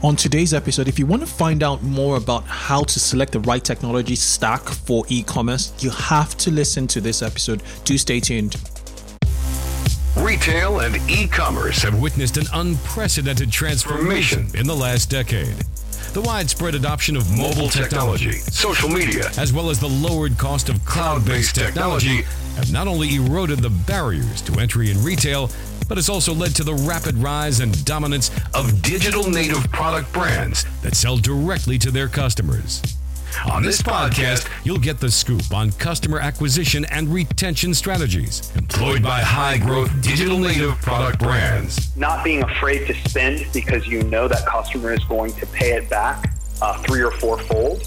On today's episode, if you want to find out more about how to select the right technology stack for e commerce, you have to listen to this episode. Do stay tuned. Retail and e commerce have witnessed an unprecedented transformation in the last decade. The widespread adoption of mobile technology, social media, as well as the lowered cost of cloud based technology have not only eroded the barriers to entry in retail, but it's also led to the rapid rise and dominance of digital native product brands that sell directly to their customers. On this podcast, you'll get the scoop on customer acquisition and retention strategies employed by high growth digital native product brands. Not being afraid to spend because you know that customer is going to pay it back uh, three or four fold.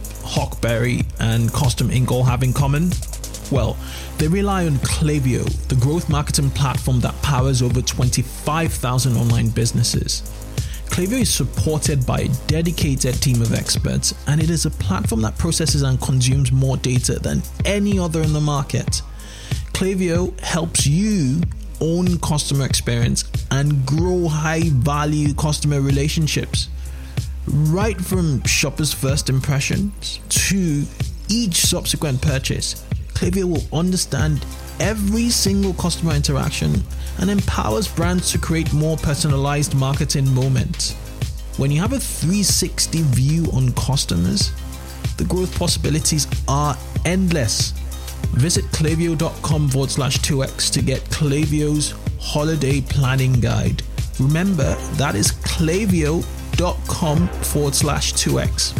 Huckberry, and Custom Ink all have in common? Well, they rely on Klaviyo, the growth marketing platform that powers over 25,000 online businesses. Klaviyo is supported by a dedicated team of experts, and it is a platform that processes and consumes more data than any other in the market. Klaviyo helps you own customer experience and grow high value customer relationships. Right from shoppers' first impressions to each subsequent purchase, Klaviyo will understand every single customer interaction and empowers brands to create more personalized marketing moments. When you have a 360 view on customers, the growth possibilities are endless. Visit klaviyo.com forward slash 2x to get Klaviyo's holiday planning guide. Remember, that is klaviyo.com forward slash 2x.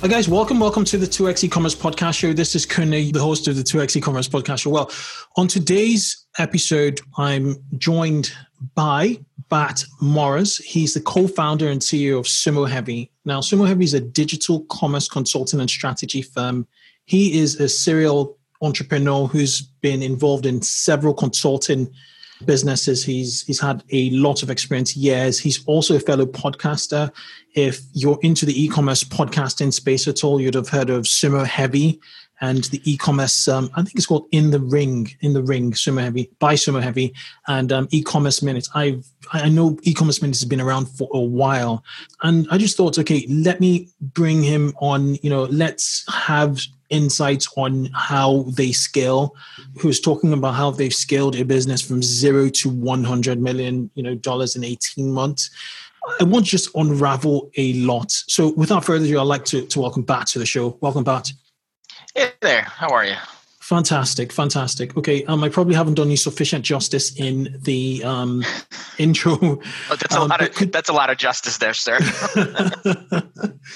Hi guys, welcome, welcome to the 2x e-commerce podcast show. This is Kunle, the host of the 2x e-commerce podcast show. Well, on today's episode, I'm joined by Bart Mroz. He's the co-founder and CEO of Sumo Heavy. Now, Sumo Heavy is a digital commerce consulting and strategy firm. He is a serial entrepreneur who's been involved in several consulting businesses. He's he's had a lot of experience, years. He's also a fellow podcaster. If you're into the e-commerce podcasting space at all, you'd have heard of Sumo Heavy and the e-commerce. Um, I think it's called In the Ring, In the Ring, Sumo Heavy by Sumo Heavy, and um, e-commerce minutes. I I know e-commerce minutes has been around for a while, and I just thought, okay, let me bring him on. You know, let's have insights on how they scale who's talking about how they've scaled a business from zero to 100 million you know dollars in 18 months. I want to just unravel a lot. So without further ado i'd like to, to welcome Bart to the show. Welcome Bart. Hey there. How are you Fantastic, fantastic. Okay, um, I probably haven't done you sufficient justice in the um, intro. Oh, that's, a um, lot of, could, that's a lot of justice there, sir.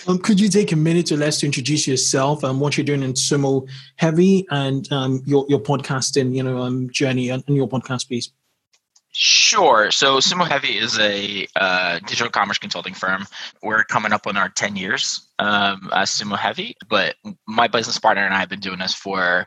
um, could you take a minute or less to introduce yourself and what you're doing in Sumo Heavy and um, your your podcasting, you know, um, journey and, and your podcast, please? Sure. So Sumo Heavy is a uh, digital commerce consulting firm. We're coming up on our 10 years um, as Sumo Heavy, but my business partner and I have been doing this for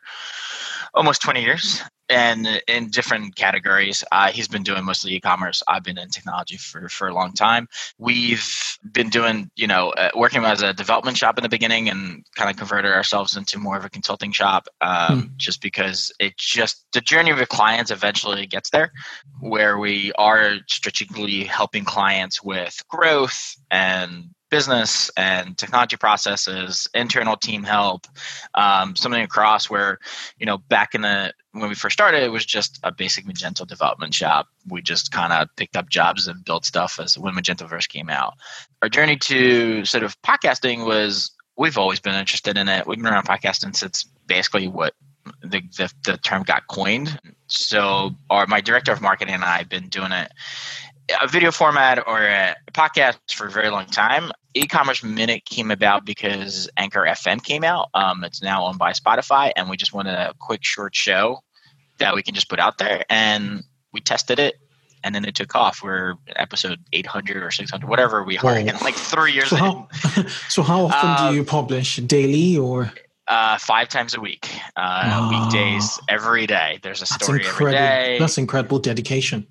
almost 20 years and in different categories. Uh, he's been doing mostly e-commerce. I've been in technology for, for a long time. We've been doing, you know, uh, working as a development shop in the beginning and kind of converted ourselves into more of a consulting shop um, hmm. just because it just, the journey of with clients eventually gets there where we are strategically helping clients with growth and business and technology processes, internal team help, um, something across where, you know, back in the when we first started, it was just a basic Magento development shop. We just kind of picked up jobs and built stuff as when Magento first came out. Our journey to sort of podcasting was we've always been interested in it. We've been around podcasting since basically what the, the, the term got coined. So, our my director of marketing and I have been doing it a video format or a podcast for a very long time. E-commerce Minute came about because Anchor FM came out. Um, it's now owned by Spotify, and we just wanted a quick, short show that we can just put out there. And we tested it, and then it took off. We're episode 800 or 600, whatever we are, in like three years. So how, so how often uh, do you publish daily or? Uh, five times a week, uh, oh, weekdays, every day. There's a story every day. That's incredible dedication.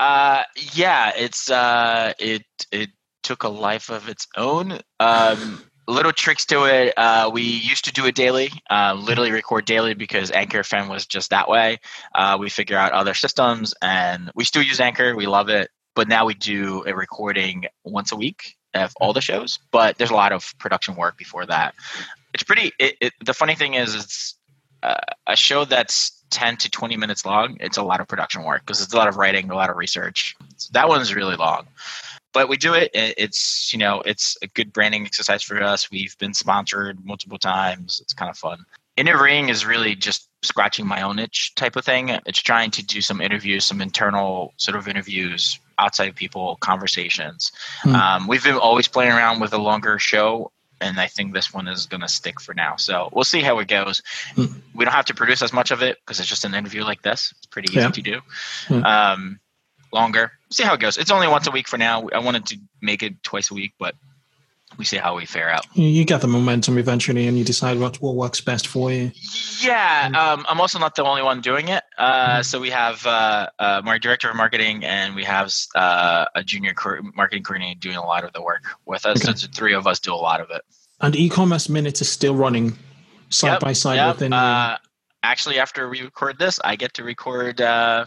Uh, yeah, it's uh, it it took a life of its own. Um, little tricks to it. Uh, we used to do it daily, uh, literally record daily because Anchor FM was just that way. Uh, we figure out other systems, and we still use Anchor. We love it, but now we do a recording once a week of all the shows. But there's a lot of production work before that. It's pretty. It, it, the funny thing is, it's uh, a show that's 10 to 20 minutes long, it's a lot of production work because it's a lot of writing, a lot of research. So that one's really long. But we do it. It's, you know, it's a good branding exercise for us. We've been sponsored multiple times. It's kind of fun. Interviewing is really just scratching my own itch type of thing. It's trying to do some interviews, some internal sort of interviews, outside people, conversations. Mm. Um, we've been always playing around with a longer show and I think this one is going to stick for now. So we'll see how it goes. Mm. We don't have to produce as much of it because it's just an interview like this. It's pretty easy yeah. to do. Mm. Um, longer. We'll see how it goes. It's only once a week for now. I wanted to make it twice a week, but we see how we fare out. You get the momentum eventually, and you decide what what works best for you. Yeah, um, I'm also not the only one doing it. Uh, mm. So we have uh, uh, my director of marketing, and we have uh, a junior co- marketing coordinator doing a lot of the work with us. Okay. So the three of us do a lot of it. And e-commerce minutes is still running side yep, by side yep. within. Uh, actually, after we record this, I get to record uh,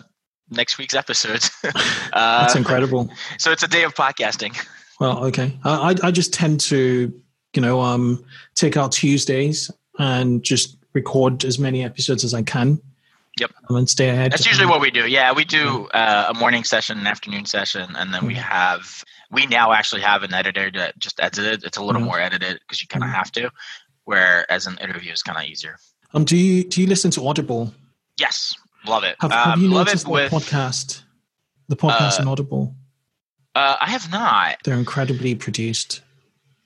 next week's episodes. That's incredible. So it's a day of podcasting. Well, okay. I I just tend to, you know, um, take out Tuesdays and just record as many episodes as I can. Yep. And stay ahead. That's usually what we do. Yeah, we do uh, a morning session, an afternoon session, and then we have we now actually have an editor that just edits it. It's a little mm-hmm. more edited because you kind of mm-hmm. have to. Whereas an interview is kind of easier. Um, do you do you listen to Audible? Yes, love it. Have, have um, you noticed the with, podcast? The podcast uh, on Audible. Uh, I have not. They're incredibly produced.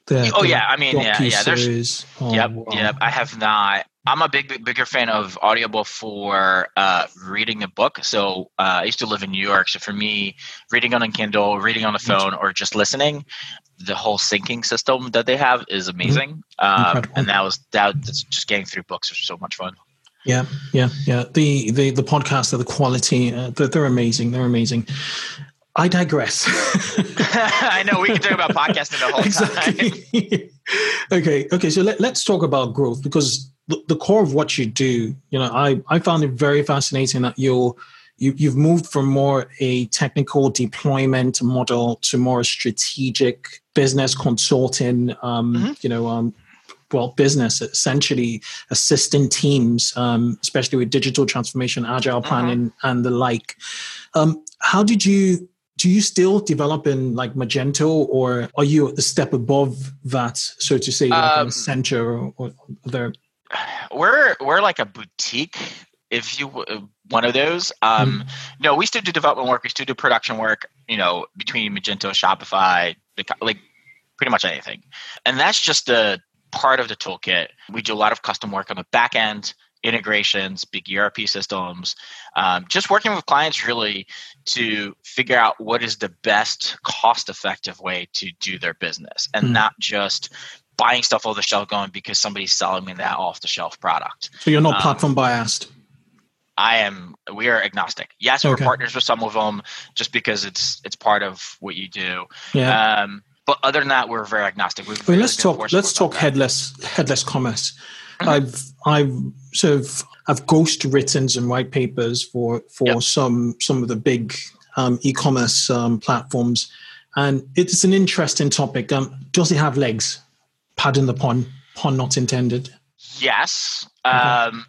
They're, oh they're yeah, I mean yeah, yeah. There's oh, yep, wow. yep. I have not. I'm a big, big bigger fan of Audible for uh, reading a book. So uh, I used to live in New York. So for me, reading on a Kindle, reading on the phone, or just listening, the whole syncing system that they have is mm-hmm. amazing. Um, and that was that. That's just getting through books is so much fun. Yeah, yeah, yeah. The the the podcasts, the quality, uh, they're, they're amazing. They're amazing. I digress. I know we can talk about podcasting the whole exactly. time. okay, okay. So let, let's talk about growth because the, the core of what you do, you know, I, I found it very fascinating that you're you, you've moved from more a technical deployment model to more a strategic business consulting, um, mm-hmm. you know, um, well, business essentially assisting teams, um, especially with digital transformation, agile mm-hmm. planning, mm-hmm. and the like. Um, how did you do you still develop in like Magento or are you a step above that, so to say, like um, or, or there? We're we're like a boutique, if you one of those. Um, mm. No, we still do development work. We still do production work. You know, between Magento, Shopify, like pretty much anything, and that's just a part of the toolkit. We do a lot of custom work on the back end integrations, big ERP systems, um, just working with clients really to figure out what is the best cost effective way to do their business and mm not just buying stuff off the shelf going because somebody's selling me that off the shelf product. So you're not um, platform biased. I am. We are agnostic. Yes, okay. we're partners with some of them, just because it's it's part of what you do. Yeah. Um, but other than that, we're very agnostic. We've really let's talk. Let's talk headless headless commerce. Mm-hmm. I've I've sort of I've ghost written some white papers for for yep. some some of the big um, e-commerce um, platforms, and it's an interesting topic. Um, does it have legs? Pardon the pun, pun not intended. Yes. Um,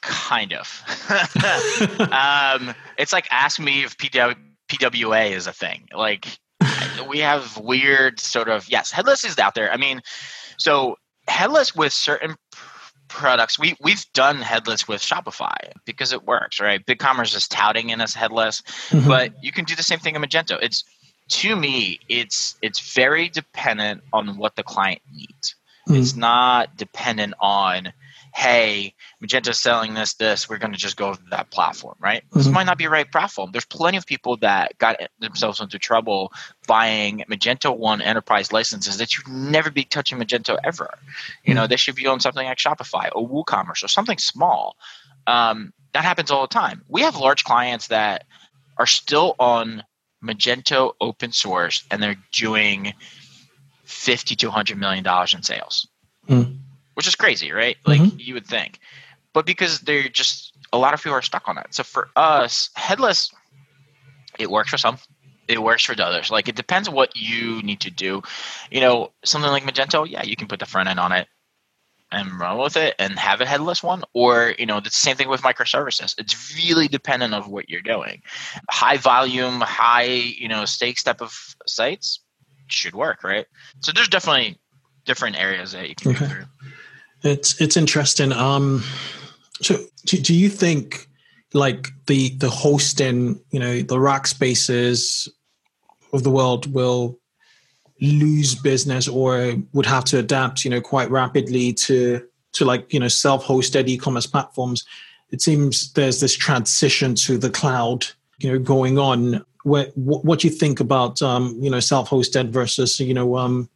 kind of. um, it's like ask me if PW, PWA is a thing. Like we have weird sort of yes, headless is out there. I mean, so headless with certain products we we've done headless with shopify because it works right BigCommerce is touting in as headless mm-hmm. but you can do the same thing in magento it's to me it's it's very dependent on what the client needs mm-hmm. it's not dependent on hey, Magento's selling this, this, we're going to just go with that platform, right? Mm-hmm. This might not be the right platform. There's plenty of people that got themselves into trouble buying Magento 1 enterprise licenses that should never be touching Magento ever. You know, mm-hmm. they should be on something like Shopify or WooCommerce or something small. Um, that happens all the time. We have large clients that are still on Magento open source and they're doing 50 to 100 million dollars in sales. Mm which is crazy, right? Like mm-hmm. you would think. But because they're just a lot of people are stuck on that. So for us, headless, it works for some. It works for the others. Like it depends what you need to do. You know, something like Magento, yeah, you can put the front end on it and run with it and have a headless one. Or, you know, the same thing with microservices. It's really dependent on what you're doing. High volume, high, you know, stakes type of sites should work, right? So there's definitely different areas that you can okay. go through. It's it's interesting. Um, so do, do you think like the the hosting, you know, the rack spaces of the world will lose business or would have to adapt, you know, quite rapidly to to like you know self-hosted e-commerce platforms? It seems there's this transition to the cloud, you know, going on. What, what do you think about um, you know self-hosted versus you know um,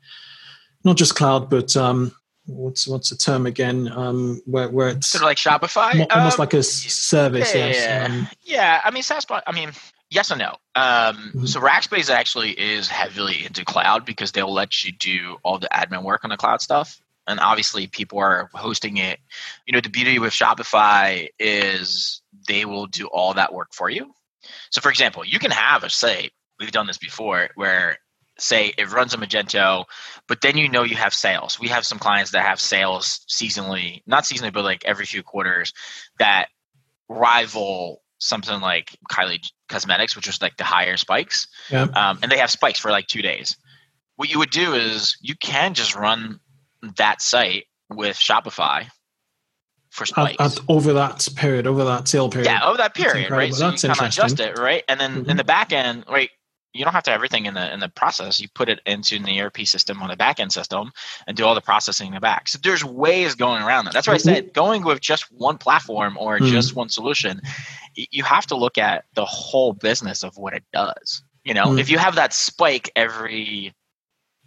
not just cloud but um, what's what's the term again? Um, where where it's sort of like Shopify, almost um, like a service. Yeah, yes. Yeah, um, yeah. I mean, SaaS. I mean, yes and no. Um, mm-hmm. So Rackspace actually is heavily into cloud because they'll let you do all the admin work on the cloud stuff. And obviously, people are hosting it. You know, the beauty with Shopify is they will do all that work for you. So, for example, you can have a site. We've done this before, where say it runs a Magento, but then you know you have sales. We have some clients that have sales seasonally, not seasonally, but like every few quarters that rival something like Kylie Cosmetics, which is like the higher spikes. Yeah. Um, and they have spikes for like two days. What you would do is you can just run that site with Shopify for spikes. At, at over that period, over that sale period. Yeah, over that period, right? So That's you kind of adjust it, right? And then mm-hmm. in the back end, right, you don't have to have everything in the in the process. You put it into the ERP system on the back end system and do all the processing in the back. So there's ways going around that. That's why I said going with just one platform or mm-hmm. just one solution, you have to look at the whole business of what it does. You know, mm-hmm. if you have that spike every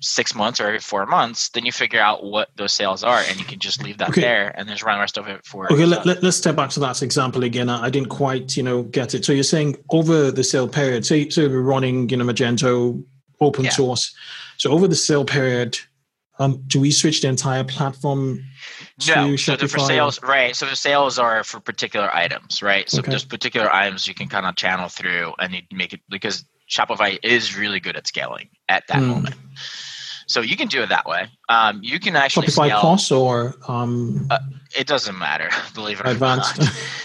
six months or every four months, then you figure out what those sales are and you can just leave that okay. there and just run the rest of it for. Okay, let, let, us step back to that example again. I, I, didn't quite, you know, get it. So you're saying over the sale period, say, so we're running, you know, Magento open yeah. source. So over the sale period, um, do we switch the entire platform no, so for sales, right? So the sales are for particular items, right? So okay. there's particular items you can kind of channel through, and you make it because Shopify is really good at scaling at that mm. moment. So you can do it that way. Um, you can actually Shopify scale, Plus or um, uh, it doesn't matter. Believe it or advanced.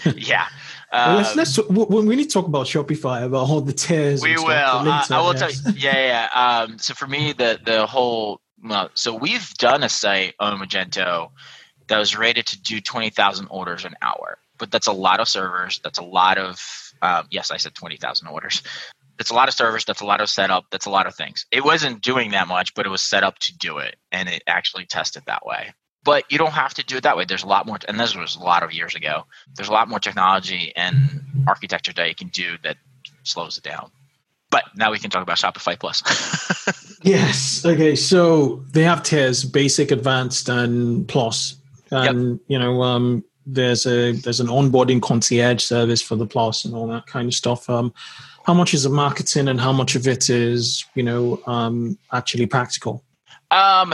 not. yeah. well, let's let's talk, we need to talk about Shopify about all the tiers. We will. Uh, I will yes. tell you. Yeah, yeah. Um, so for me, the the whole well, so we've done a site on Magento that was rated to do twenty thousand orders an hour, but that's a lot of servers. That's a lot of um, yes, I said twenty thousand orders that's a lot of servers that's a lot of setup that's a lot of things. It wasn't doing that much but it was set up to do it and it actually tested that way. But you don't have to do it that way. There's a lot more and this was a lot of years ago. There's a lot more technology and architecture that you can do that slows it down. But now we can talk about shopify plus. Yes. Okay so they have tiers basic advanced and plus. And yep. you know um, there's a there's an onboarding concierge service for the plus and all that kind of stuff. Um, how much is of marketing and how much of it is you know um, actually practical um,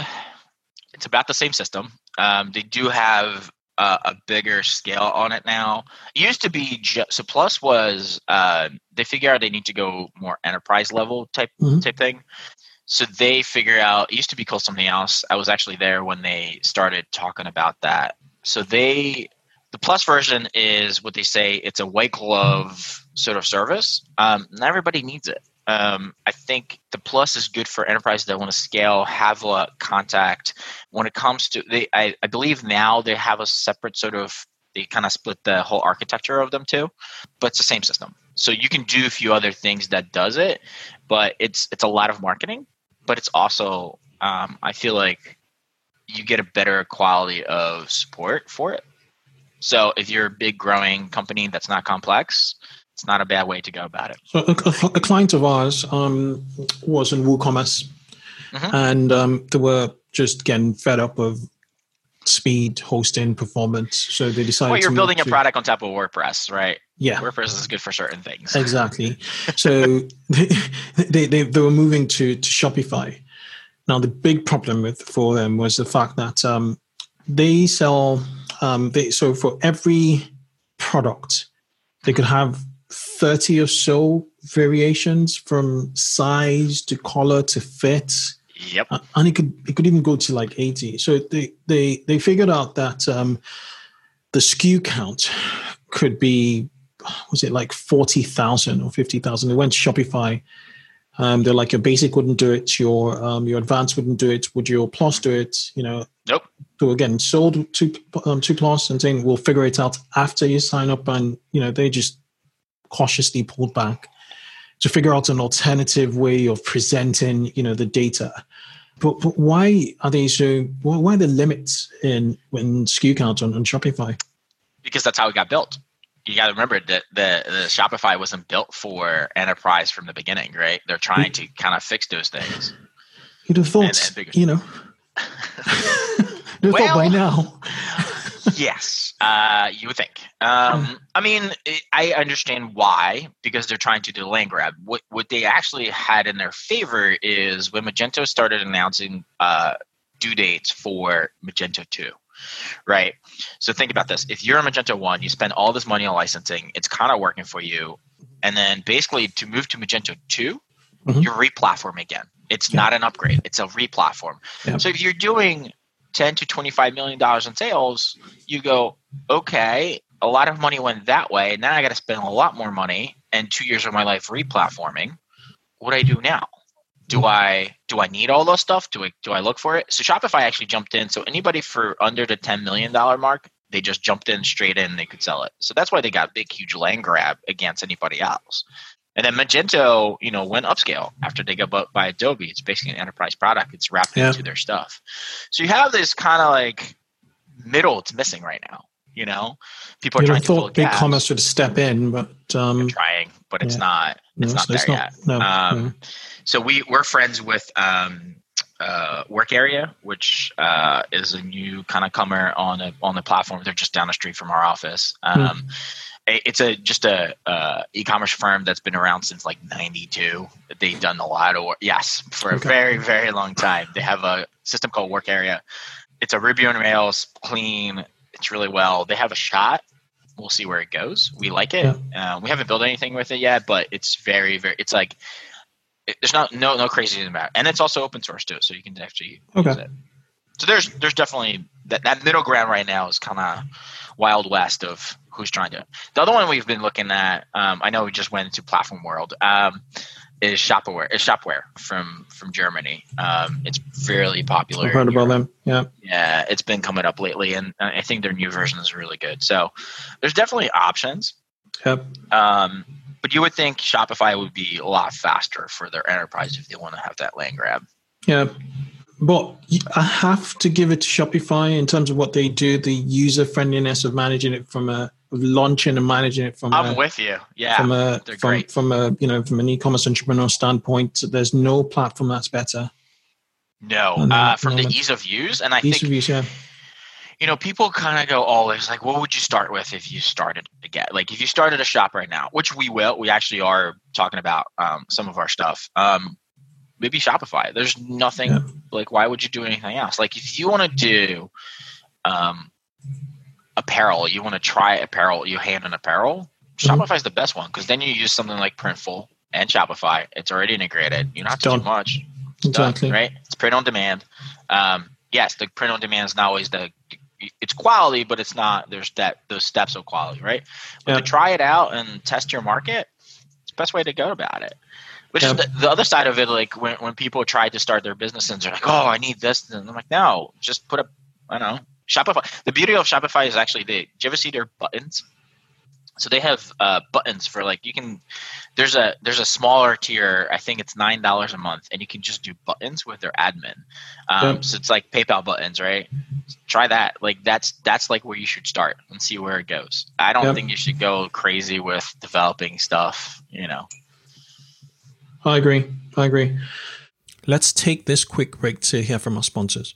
it's about the same system um, they do have uh, a bigger scale on it now. It used to be ju- so Plus was uh, they figure out they need to go more enterprise level type Mhm. type thing. So they figure out it used to be called something else. I was actually there when they started talking about that. So they the plus version is what they say it's a white glove sort of service. Um, not everybody needs it. Um, I think the plus is good for enterprises that want to scale, have a contact. When it comes to, they, I, I believe now they have a separate sort of, they kind of split the whole architecture of them too, but it's the same system. So you can do a few other things that does it, but it's it's a lot of marketing. But it's also, um, I feel like you get a better quality of support for it. So if you're a big growing company that's not complex, it's not a bad way to go about it. So a, a, a client of ours um, was in WooCommerce, Mhm. and um, they were just getting fed up of speed, hosting, performance. So they decided. Well, you're to building a to- product on top of WordPress, right? Yeah, WordPress is good for certain things. exactly. So they, they they were moving to to Shopify. Now the big problem with for them was the fact that um, they sell um, they so for every product they could have 30 or so variations from size to color to fit. Yep. uh, and it could it could even go to like 80 so they they they figured out that um the SKU count could be was it like 40,000 or 50,000 they went to Shopify. Um they're like your basic wouldn't do it your um your advanced wouldn't do it would your plus do it you know? Nope. so again sold to um, to plus and saying we'll figure it out after you sign up and you know they just cautiously pulled back to figure out an alternative way of presenting you know the data but, but why are they so why the limits in when SKU count on, on Shopify Because that's how it got built. You got to remember that the, the Shopify wasn't built for enterprise from the beginning, right? They're trying to kind of fix those things. you'd have thought And- and bigger. you know have thought by now yes, uh, you would think. Um, I mean, it, I understand why because they're trying to do land grab. What what they actually had in their favor is when Magento started announcing uh, due dates for Magento two. Right. So think about this. If you're a Magento one, you spend all this money on licensing, it's kind of working for you. And then basically to move to Magento 2, Mhm. you're replatforming again. It's Yeah. not an upgrade, it's a replatform. Yeah. So if you're doing 10 to 25 million dollars in sales, you go, okay, a lot of money went that way. Now I got to spend a lot more money and 2 years of my life replatforming. What do I do now? Do I do I need all those stuff? Do I do I look for it? So Shopify actually jumped in. So anybody for under the 10 million dollar mark, they just jumped in straight in. They could sell it. So that's why they got a big, huge land grab against anybody else. And then Magento, you know, went upscale after they got bought by Adobe. It's basically an enterprise product. It's wrapped Yeah. into their stuff. So you have this kind of like middle. It's missing right now. You know, people are you'd trying have to thought BigCommerce would step in but um They're trying, but it's yeah. not. It's no, not so there yet. no, Um, no. So we we're friends with um, uh, Workarea, which uh, is a new kind of comer on a, on the platform. They're just down the street from our office. Um, it- It's a just a uh, e-commerce firm that's been around since like '92. They've done a lot of work. Yes, for Okay. a very very long time. They have a system called Workarea. It's a Ruby on Rails, clean. It's really well. They have a shot. We'll see where it goes. We like it. Uh, we haven't built anything with it yet, but it's very very. It's like it, there's not no no crazy about it, and it's also open source too, so you can actually use it. So there's there's definitely that that middle ground right now is kind of wild west of who's trying to. The other one we've been looking at, um, I know we just went into platform world, um, is Shopware. Is Shopware from from Germany. Um, it's fairly popular. I've heard about them yeah Yeah, it's been coming up lately, and I think their new version is really good. So there's definitely options. yep Um, but you would think Shopify would be a lot faster for their enterprise if they want to have that land grab. Yeah. But I have to give it to Shopify in terms of what they do, the user friendliness of managing it from a launching and managing it from I'm a, with you. Yeah, from a from, from a you know from an e-commerce entrepreneur standpoint. There's no platform that's better. no, Oh, uh, from the ease of use, and I Ease think of use, yeah. you know people kind of go always like, what would you start with if you started again? Like if you started a shop right now, which we will, we actually are talking about um, some of our stuff. Um, maybe Shopify. There's nothing Yeah. like why would you do anything else? Like if you want to do um, apparel, you want to try apparel, you hand an apparel. Mhm. Shopify is the best one because then you use something like Printful and Shopify. It's already integrated. You don't have to Done. do much. It's done, Exactly. right? It's print on demand. Um, yes, the print on demand is not always the it's quality, but it's not. There's that those steps of quality, right? But Yeah. to try it out and test your market, it's the best way to go about it. Which Yeah. is the, the other side of it. Like when, when people try to start their business and they're like, "Oh, I need this," and I'm like, "No, just put up." I don't know. Shopify. The beauty of Shopify is actually they. Do you ever see their buttons? So they have uh, buttons for like you can. There's a there's a smaller tier. I think it's nine dollars a month, and you can just do buttons with their admin. Um, Yep. So it's like PayPal buttons, right? Try that. Like that's that's like where you should start and see where it goes. I don't Yep. think you should go crazy with developing stuff. You know. I agree. I agree. Let's take this quick break to hear from our sponsors.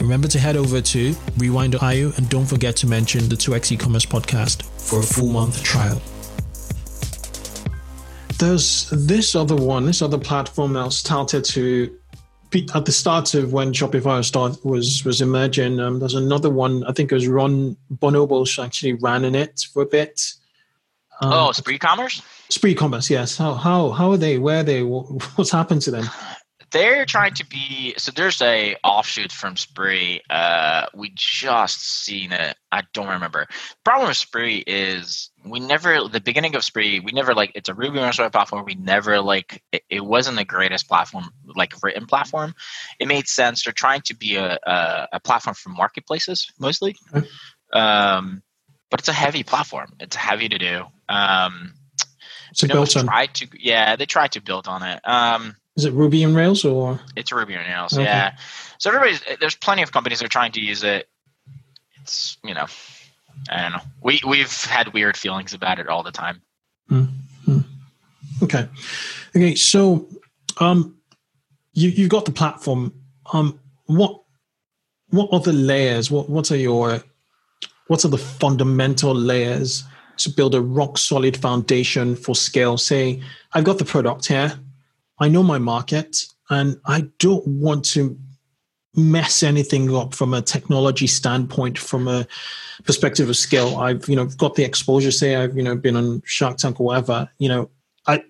Remember to head over to rewind.io and don't forget to mention the 2x e-commerce podcast for a full month trial. There's this other one, this other platform that started to be at the start of when Shopify start was was emerging. Um, there's another one. I think it was Ron Bonobos actually ran in it for a bit. Um, oh, Spree Commerce. Spree Commerce. Yes. How how how are they? Where are they? What's happened to them? They're trying to be so. There's a offshoot from Spree. Uh, we just seen it. I don't remember. Problem with Spree is we never the beginning of Spree. We never like it's a Ruby on Rails platform. We never like it, it wasn't the greatest platform like written platform. It made sense. They're trying to be a a, a platform for marketplaces mostly. Um, but it's a heavy platform. It's heavy to do. Um, It's a built on. tried to yeah they tried to build on it. Um, Is it Ruby and Rails or? it's Ruby on Rails, Okay. yeah. So everybody's there's plenty of companies that are trying to use it. It's you know, I don't know. We we've had weird feelings about it all the time. Okay. Okay. So, um, you you've got the platform. Um, what what other layers? What what are your what are the fundamental layers to build a rock solid foundation for scale? Say, I've got the product here. I know my market, and I don't want to mess anything up from a technology standpoint, from a perspective of scale. I've you know got the exposure. Say, I've you know been on Shark Tank or whatever. You know, I,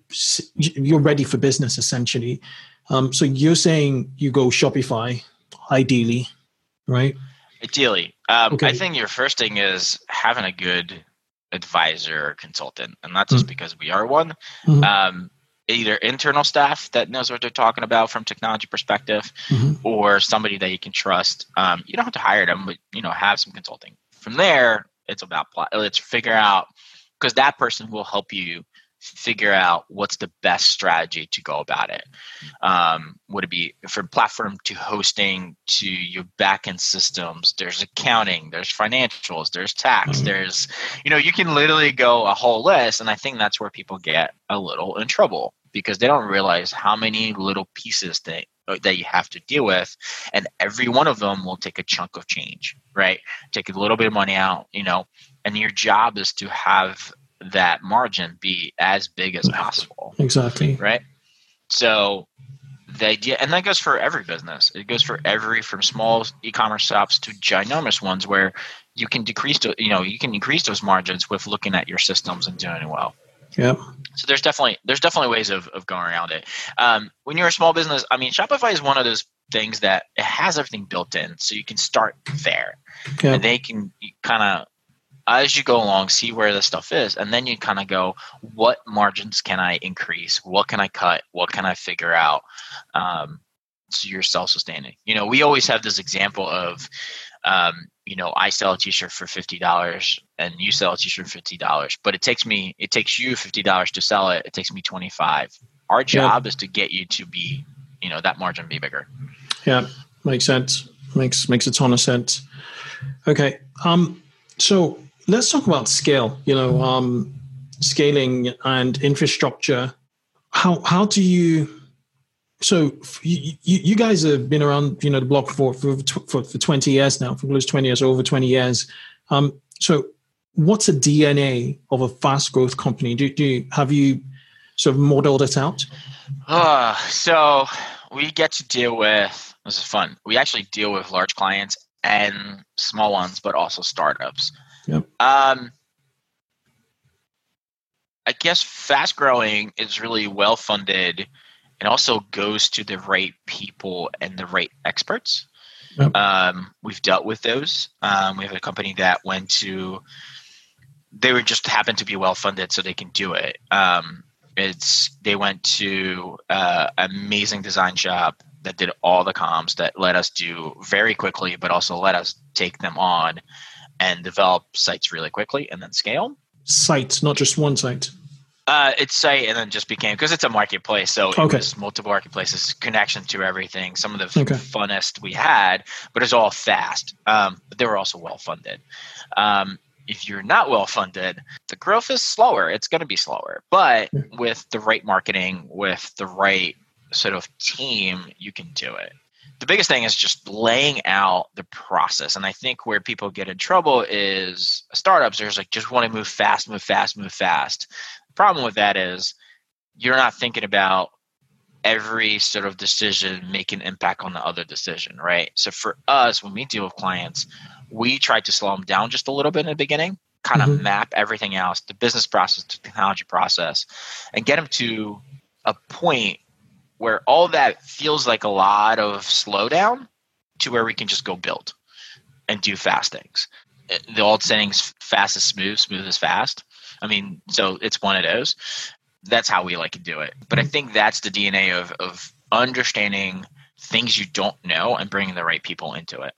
you're ready for business essentially. Um, so you're saying you go Shopify, ideally, right? Ideally, um, Okay. I think your first thing is having a good advisor or consultant, and not just because we are one. Mhm. Um, either internal staff that knows what they're talking about from technology perspective, Mhm. or somebody that you can trust. Um, you don't have to hire them, but you know have some consulting. From there, it's about let's figure out because that person will help you figure out what's the best strategy to go about it. Um, would it be from platform to hosting to your backend systems? There's accounting, there's financials, there's tax, Mhm. there's you know you can literally go a whole list, and I think that's where people get a little in trouble because they don't realize how many little pieces that that you have to deal with, and every one of them will take a chunk of change, right? Take a little bit of money out, you know, and your job is to have that margin be as big as possible. Exactly. Right. So the idea, and that goes for every business. It goes for every from small e-commerce shops to ginormous ones where you can decrease, you know, you can increase those margins with looking at your systems and doing well. Yep. So there's definitely there's definitely ways of, of going around it. Um, when you're a small business, I mean, Shopify is one of those things that it has everything built in, so you can start there, Yep. and they can kind of as you go along see where the stuff is, and then you kind of go, what margins can I increase? What can I cut? What can I figure out? Um, so you're self-sustaining. You know, we always have this example of um, you know, I sell a t-shirt for fifty dollars and you sell a t-shirt for fifty dollars, but it takes me it takes you fifty dollars to sell it. It takes me twenty five. Our job is to get you to be, you know, that margin be bigger. Yeah, makes sense. Makes makes a ton of sense. Okay, um, so let's talk about scale. You know, um, scaling and infrastructure. How how do you? So you, you guys have been around, you know, the block for for for, for twenty years now, for close twenty years, over twenty years. Um, so what's the DNA of a fast growth company? Do, do you, have you sort of modeled it out? Uh, so we get to deal with this is fun. We actually deal with large clients and small ones, but also startups. Yep. Um, I guess fast growing is really well funded and also goes to the right people and the right experts. Yep. Um, we've dealt with those. Um, we have a company that went to, they were just happened to be well funded, so they can do it. Um, it's they went to uh, amazing design shop that did all the comms that let us do very quickly, but also let us take them on and develop sites really quickly and then scale. Sites, not just one site. Uh, it's site and then just became because it's a marketplace, so it Okay. multiple marketplaces, connection to everything. Some of the Okay. funnest we had, but it's all fast. Um, but they were also well funded. Um, if you're not well funded, the growth is slower. It's going to be slower, but with the right marketing, with the right sort of team, you can do it. The biggest thing is just laying out the process. And I think where people get in trouble is startups, there's like just want to move fast, move fast, move fast. The problem with that is you're not thinking about every sort of decision make an impact on the other decision, right? So for us, when we deal with clients, we try to slow them down just a little bit in the beginning, kind of Mhm. map everything else, the business process, the technology process, and get them to a point where all that feels like a lot of slowdown to where we can just go build and do fast things. The old saying's fast is smooth, smooth is fast. I mean, so it's one of those. That's how we like to do it. But I mm-hmm. think that's the DNA of, of understanding things you don't know and bringing the right people into it.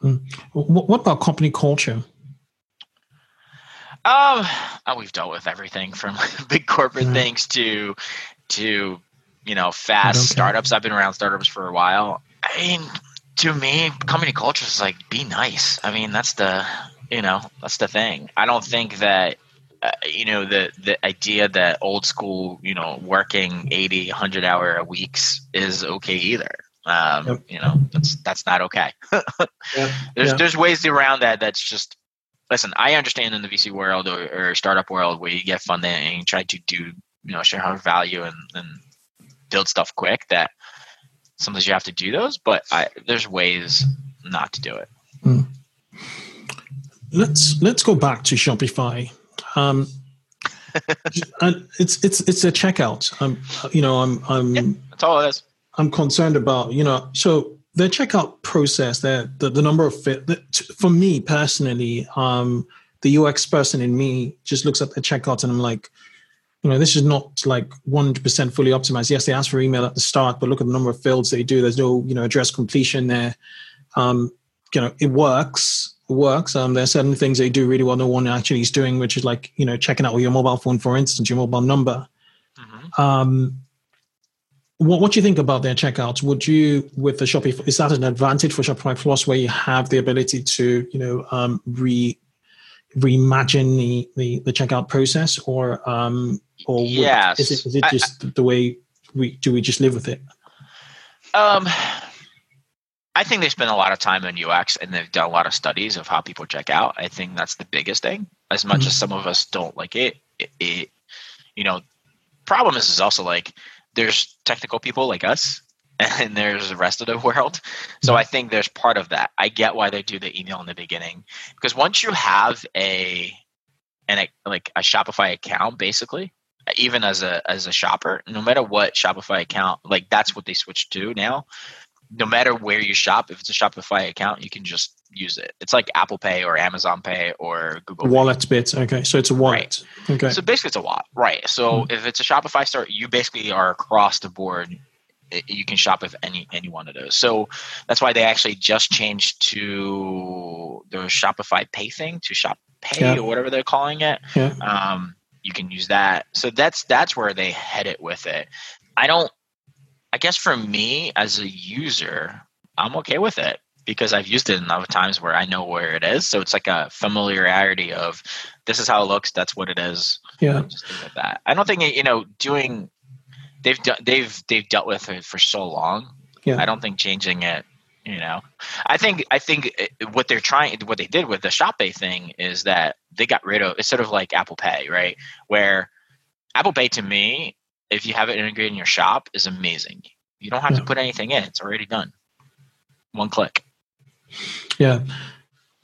Hmm. What, what about company culture? Um, oh, we've dealt with everything from big corporate Yeah. things to to you know fast Okay. startups. I've been around startups for a while. I mean, to me, company culture is like be nice. I mean, that's the you know that's the thing. I don't think that uh, you know the the idea that old school you know working 80 100 hour a weeks is okay either um Yep. you know that's that's not okay Yeah. there's Yeah. there's ways around that that's just listen i understand in the vc world or, or startup world where you get funding and you try to do you know shareholder value and, and build stuff quick that sometimes you have to do those but I, there's ways not to do it let's let's go back to Shopify. Um, and it's it's it's a checkout. I'm you know I'm I'm Yeah. that's all it is I'm concerned about you know so the checkout process the the, the number of fit the, for me personally um the UX person in me just looks at the checkout and I'm like you know this is not like 100% fully optimized. Yes they ask for email at the start but look at the number of fields they do. There's no you know address completion there. Um you know it works it works. Um there are certain things they do really well no one actually is doing which is like you know checking out with your mobile phone for instance your mobile number. Mhm. um, what what do you think about their checkouts? Would you, with the Shopify, is that an advantage for Shopify Plus where you have the ability to, you know, um, re reimagine the, the the checkout process, or um, or would- Yes. is it is it I- just the way we do we just live with it? Um, I think they spend a lot of time on UX and they've done a lot of studies of how people check out. I think that's the biggest thing. as much Mhm. as some of us don't like it, it, it you know problem is is also like there's technical people like us and there's the rest of the world so i think there's part of that i get why they do the email in the beginning because once you have a an like a shopify account basically even as a as a shopper no matter what shopify account like that's what they switch to now no matter where you shop if it's a shopify account you can just use it it's like apple pay or amazon pay or google Pay. Wallet bit. Okay, so it's a wallet. right. Okay. So basically, it's a wallet right? So if it's a Shopify store, you basically are across the board. You can shop with any any one of those. So that's why they actually just changed to the Shopify Pay thing to Shop Pay Yeah. or whatever they're calling it. Yeah. Um, you can use that. So that's that's where they head it with it. I don't. I guess for me as a user, I'm okay with it because I've used it enough times where I know where it is. So it's like a familiarity of this is how it looks. That's what it is. yeah. Just it that. I don't think you know doing. They've done. They've they've dealt with it for so long. Yeah. I don't think changing it. You know, I think I think what they're trying, what they did with the Shop Pay thing is that they got rid of. It's sort of like Apple Pay, right? Where Apple Pay to me, if you have it integrated in your shop, is amazing. You don't have Yeah. to put anything in; it's already done. One click. Yeah.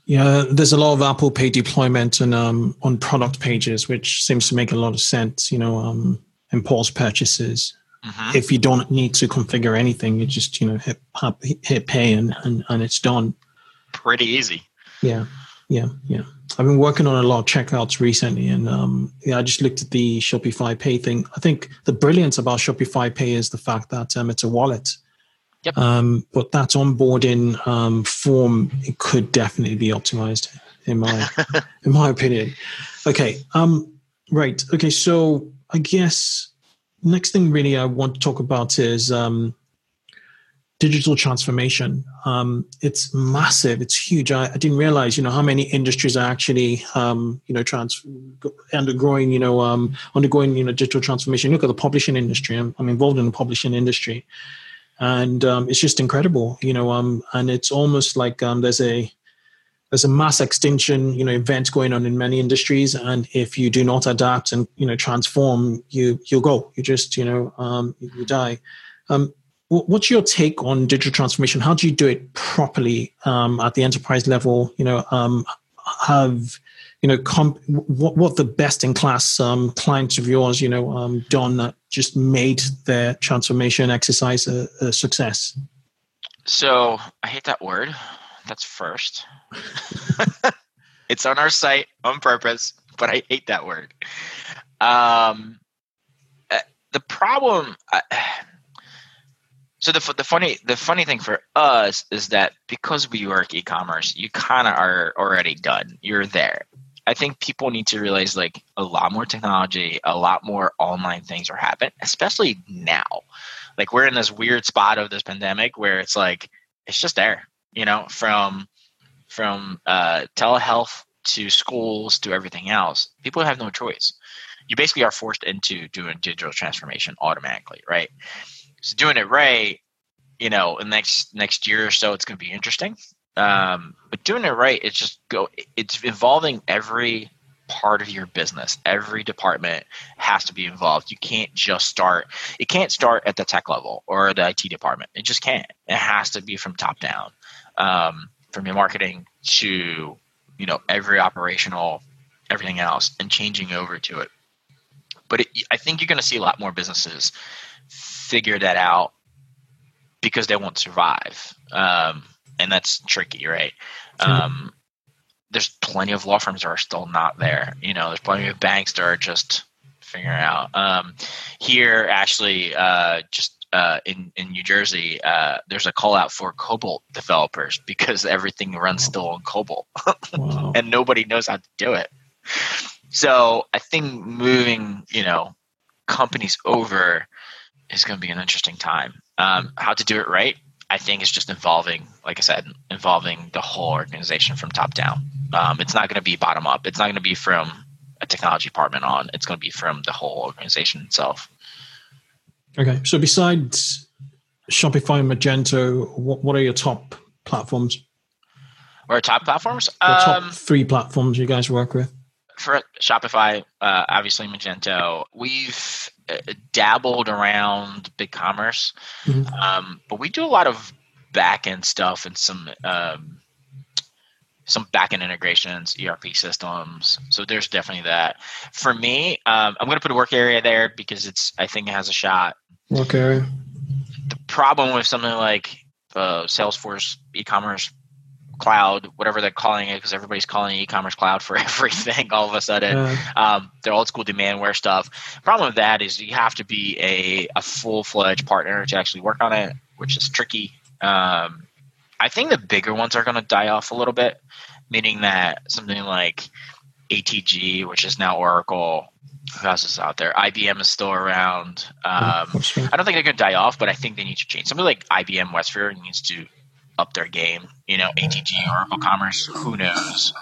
Yeah, there's a lot of Apple Pay deployment and um, on product pages, which seems to make a lot of sense. You know, um, impulse purchases. Mhm. If you don't need to configure anything, you just you know hit hit, hit pay and, and and it's done. Pretty easy. Yeah, yeah, yeah. I've been working on a lot of checkouts recently, and um, yeah, I just looked at the Shopify Pay thing. I think the brilliance about Shopify Pay is the fact that um, it's a wallet. Yep. Um, but that onboarding um, form it could definitely be optimized, in my in my opinion. Okay. Um, right. Okay. So I guess next thing really I want to talk about is um, digital transformation. Um, it's massive. It's huge. I, I didn't realize, you know, how many industries are actually, um, you know, trans undergoing, you know, um, undergoing, you know, digital transformation. Look at the publishing industry. I'm, I'm involved in the publishing industry, and um, it's just incredible, you know. Um, and it's almost like there's a there's a mass extinction, you know, event going on in many industries, and if you do not adapt and you know transform, you you'll go. You just you know um, you, die. Um, what's your take on digital transformation? How do you do it properly um, at the enterprise level? You know, um, have you know comp- what what the best in class um, clients of yours you know um, done that just made their transformation exercise a, a success? So I hate that word. That's first. it's on our site on purpose, but I hate that word. Um, uh, the problem. Uh, so the the funny the funny thing for us is that because we work e-commerce, you kind of are already done. You're there. I think people need to realize like a lot more technology, a lot more online things are happening, especially now. Like we're in this weird spot of this pandemic where it's like it's just there you know from from uh, telehealth to schools to everything else people have no choice. You basically are forced into doing digital transformation automatically right? So doing it right you know in next next year or so it's going to be interesting. Um, but doing it right it's just go it's involving every part of your business. Every department has to be involved. You can't just start it can't start at the tech level or the it department. It just can't. It has to be from top down um, from your marketing to you know every operational everything else and changing over to it. But it, i think you're going to see a lot more businesses figure that out because they won't survive. Um, and that's tricky right? Um, there's plenty of law firms that are still not there you know there's plenty of banks that are just figuring out um, here actually uh, just uh, in in New Jersey, uh, there's a call out for COBOL developers because everything runs still on COBOL, Wow. and nobody knows how to do it. So I think moving, you know, companies over is going to be an interesting time. Um, how to do it right? I think it's just involving, like I said, involving the whole organization from top down. Um, it's not going to be bottom up. It's not going to be from a technology department on. It's going to be from the whole organization itself. Okay. So besides Shopify and Magento, what, what are your top platforms? Or top platforms? Your top Um, three platforms you guys work with? for Shopify, uh, obviously Magento, we've dabbled around BigCommerce, mm-hmm. um, but we do a lot of back end stuff and some um, some backend integrations, ERP systems. So there's definitely that. For me, um, I'm going to put a Workarea there because it's I think it has a shot. Workarea. The problem with something like uh, Salesforce e-commerce cloud, whatever they're calling it, because everybody's calling e-commerce cloud for everything. All of a sudden, uh, um, they're old school Demandware stuff. Problem with that is you have to be a, a full fledged partner to actually work on it, which is tricky. Um, I think the bigger ones are going to die off a little bit, meaning that something like ATG, which is now Oracle, who else is out there? IBM is still around. Um, I don't think they're going to die off, but I think they need to change. Something like IBM WebSphere needs to up their game. You know, ATG, Oracle Commerce, who knows?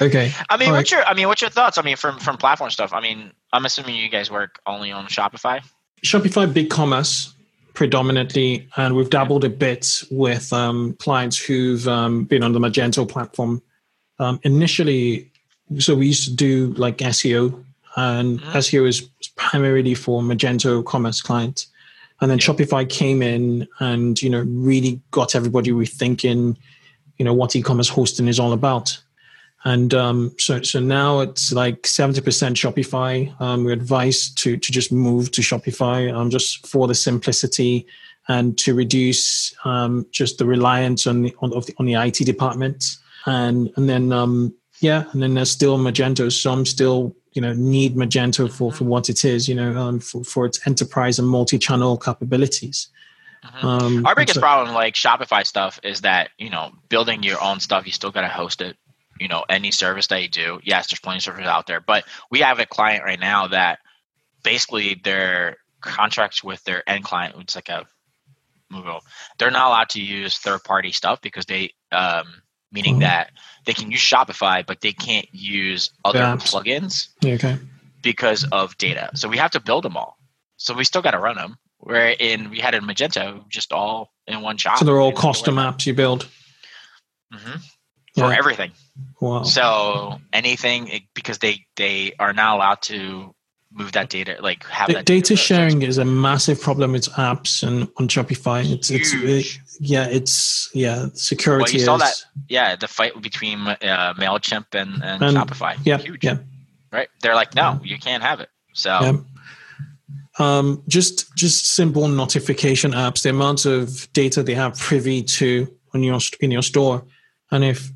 Okay. I mean, All what's right. your I mean, what's your thoughts? I mean, from from platform stuff. I mean, I'm assuming you guys work only on Shopify. Shopify BigCommerce predominantly, and we've dabbled a bit with um, clients who've um, been on the Magento platform. Um, initially, so we used to do like SEO, and mm-hmm. SEO is primarily for Magento commerce clients. And then yeah. Shopify came in and you know really got everybody rethinking, you know, what e-commerce hosting is all about. And um, so, so now it's like seventy percent Shopify. Um, we advise to to just move to Shopify, um, just for the simplicity and to reduce um, just the reliance on the on, the, on the IT department. And and then um, yeah, and then there's still Magento. Some still you know need Magento for for what it is. You know, um, for for its enterprise and multi-channel capabilities. Mm-hmm. Um, Our biggest so, problem, like Shopify stuff, is that you know building your own stuff, you still got to host it you know any service that you do yes there's plenty of services out there but we have a client right now that basically their contracts with their end client it's like a Google, they're not allowed to use third party stuff because they um, meaning mm-hmm. that they can use shopify but they can't use other plugins okay. because of data. So we have to build them all. So we still got to run them where in we had in magento just all in one shop. So they're all custom apps you build? Mm-hmm. For everything. Wow. So anything because they they are not allowed to move that data like have D- that data, data sharing is a massive problem with apps and on Shopify. It's Huge. it's it, yeah it's yeah security. Well, you saw that yeah the fight between uh, Mailchimp and, and, and Shopify. Yeah, Huge. yeah. Right. They're like, no, you can't have it. So. Yeah. Um, just just simple notification apps. The amount of data they have privy to on your in your store, and if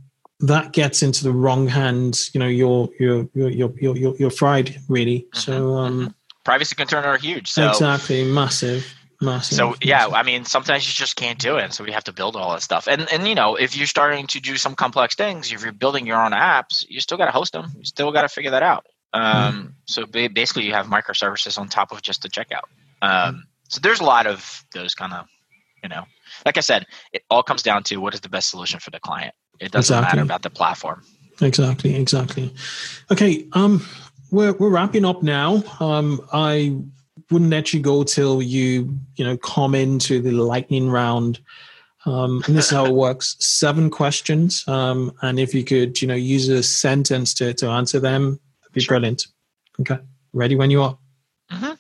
that gets into the wrong hands, you know, you're you're you're you're you're, you're fried really. Mm-hmm. So um, mm-hmm. privacy concerns are huge. So exactly, massive. Massive, so yeah, I mean, sometimes you just can't do it, so we have to build all that stuff. And and you know, if you're starting to do some complex things, if you're building your own apps, you still got to host them. You still got to figure that out. Um, mm So basically, you have microservices on top of just the checkout. Um, so there's a lot of those kind of, you know, like I said, it all comes down to what is the best solution for the client. It doesn't exactly. matter about the platform. Exactly, exactly. Okay, um, we're we're wrapping up now. Um, I wouldn't let you go till you you know come into the lightning round. Um, and this is how it works: seven questions, um, and if you could, you know, use a sentence to to answer them, it'd be sure. brilliant. Okay, ready when you are. Mm-hmm.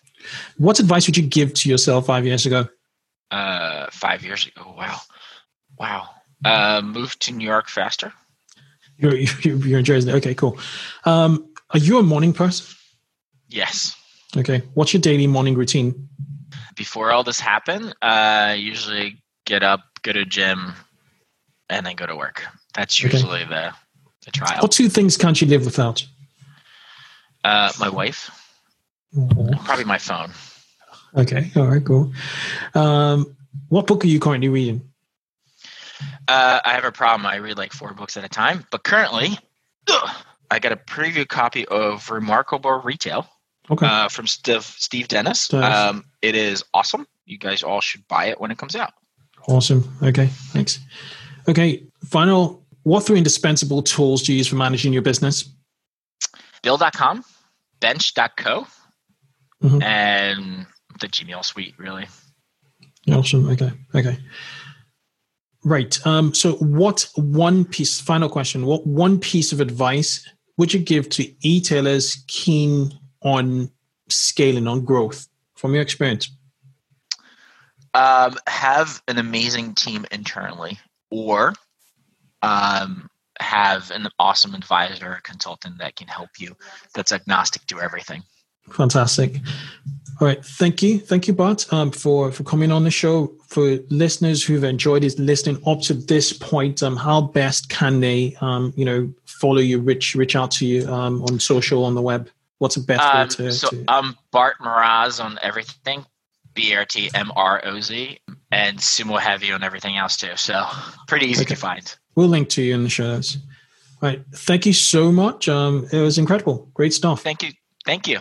What advice would you give to yourself five years ago? Uh, five years ago. Wow, wow. Uh, moved to New York faster. You're, you're in Jersey. Okay, cool. Um, are you a morning person? Yes. Okay. What's your daily morning routine? Before all this happened, uh, I usually get up, go to gym, and then go to work. That's usually okay. the the trial. What two things can't you live without? Uh, my wife. Probably my phone. Okay. All right. Cool. Um, what book are you currently reading? Uh, I have a problem. I read like four books at a time, but currently, ugh, I got a preview copy of Remarkable Retail okay. uh, from Steve, Steve Dennis. Um, it is awesome. You guys all should buy it when it comes out. Awesome. Okay, thanks. Okay, final. What three indispensable tools do you use for managing your business? Bill.com, Bench.co, mm-hmm. and the Gmail suite, really. Awesome. Okay. Okay. Right. Um, so, what one piece, final question, what one piece of advice would you give to e-tailers keen on scaling, on growth, from your experience? Um, have an amazing team internally, or um, have an awesome advisor or consultant that can help you that's agnostic to everything. Fantastic. All right, thank you, thank you, Bart, um, for for coming on the show. For listeners who've enjoyed this listening up to this point, um, how best can they, um, you know, follow you, reach reach out to you um, on social, on the web? What's the best way Um, to? so to I'm Bart Mroz on everything, B R T M R O Z, and Sumo Heavy on everything else too. So pretty easy Okay. to find. we'll link to you in the show notes. All right, thank you so much. Um, it was incredible, great stuff. Thank you. Thank you.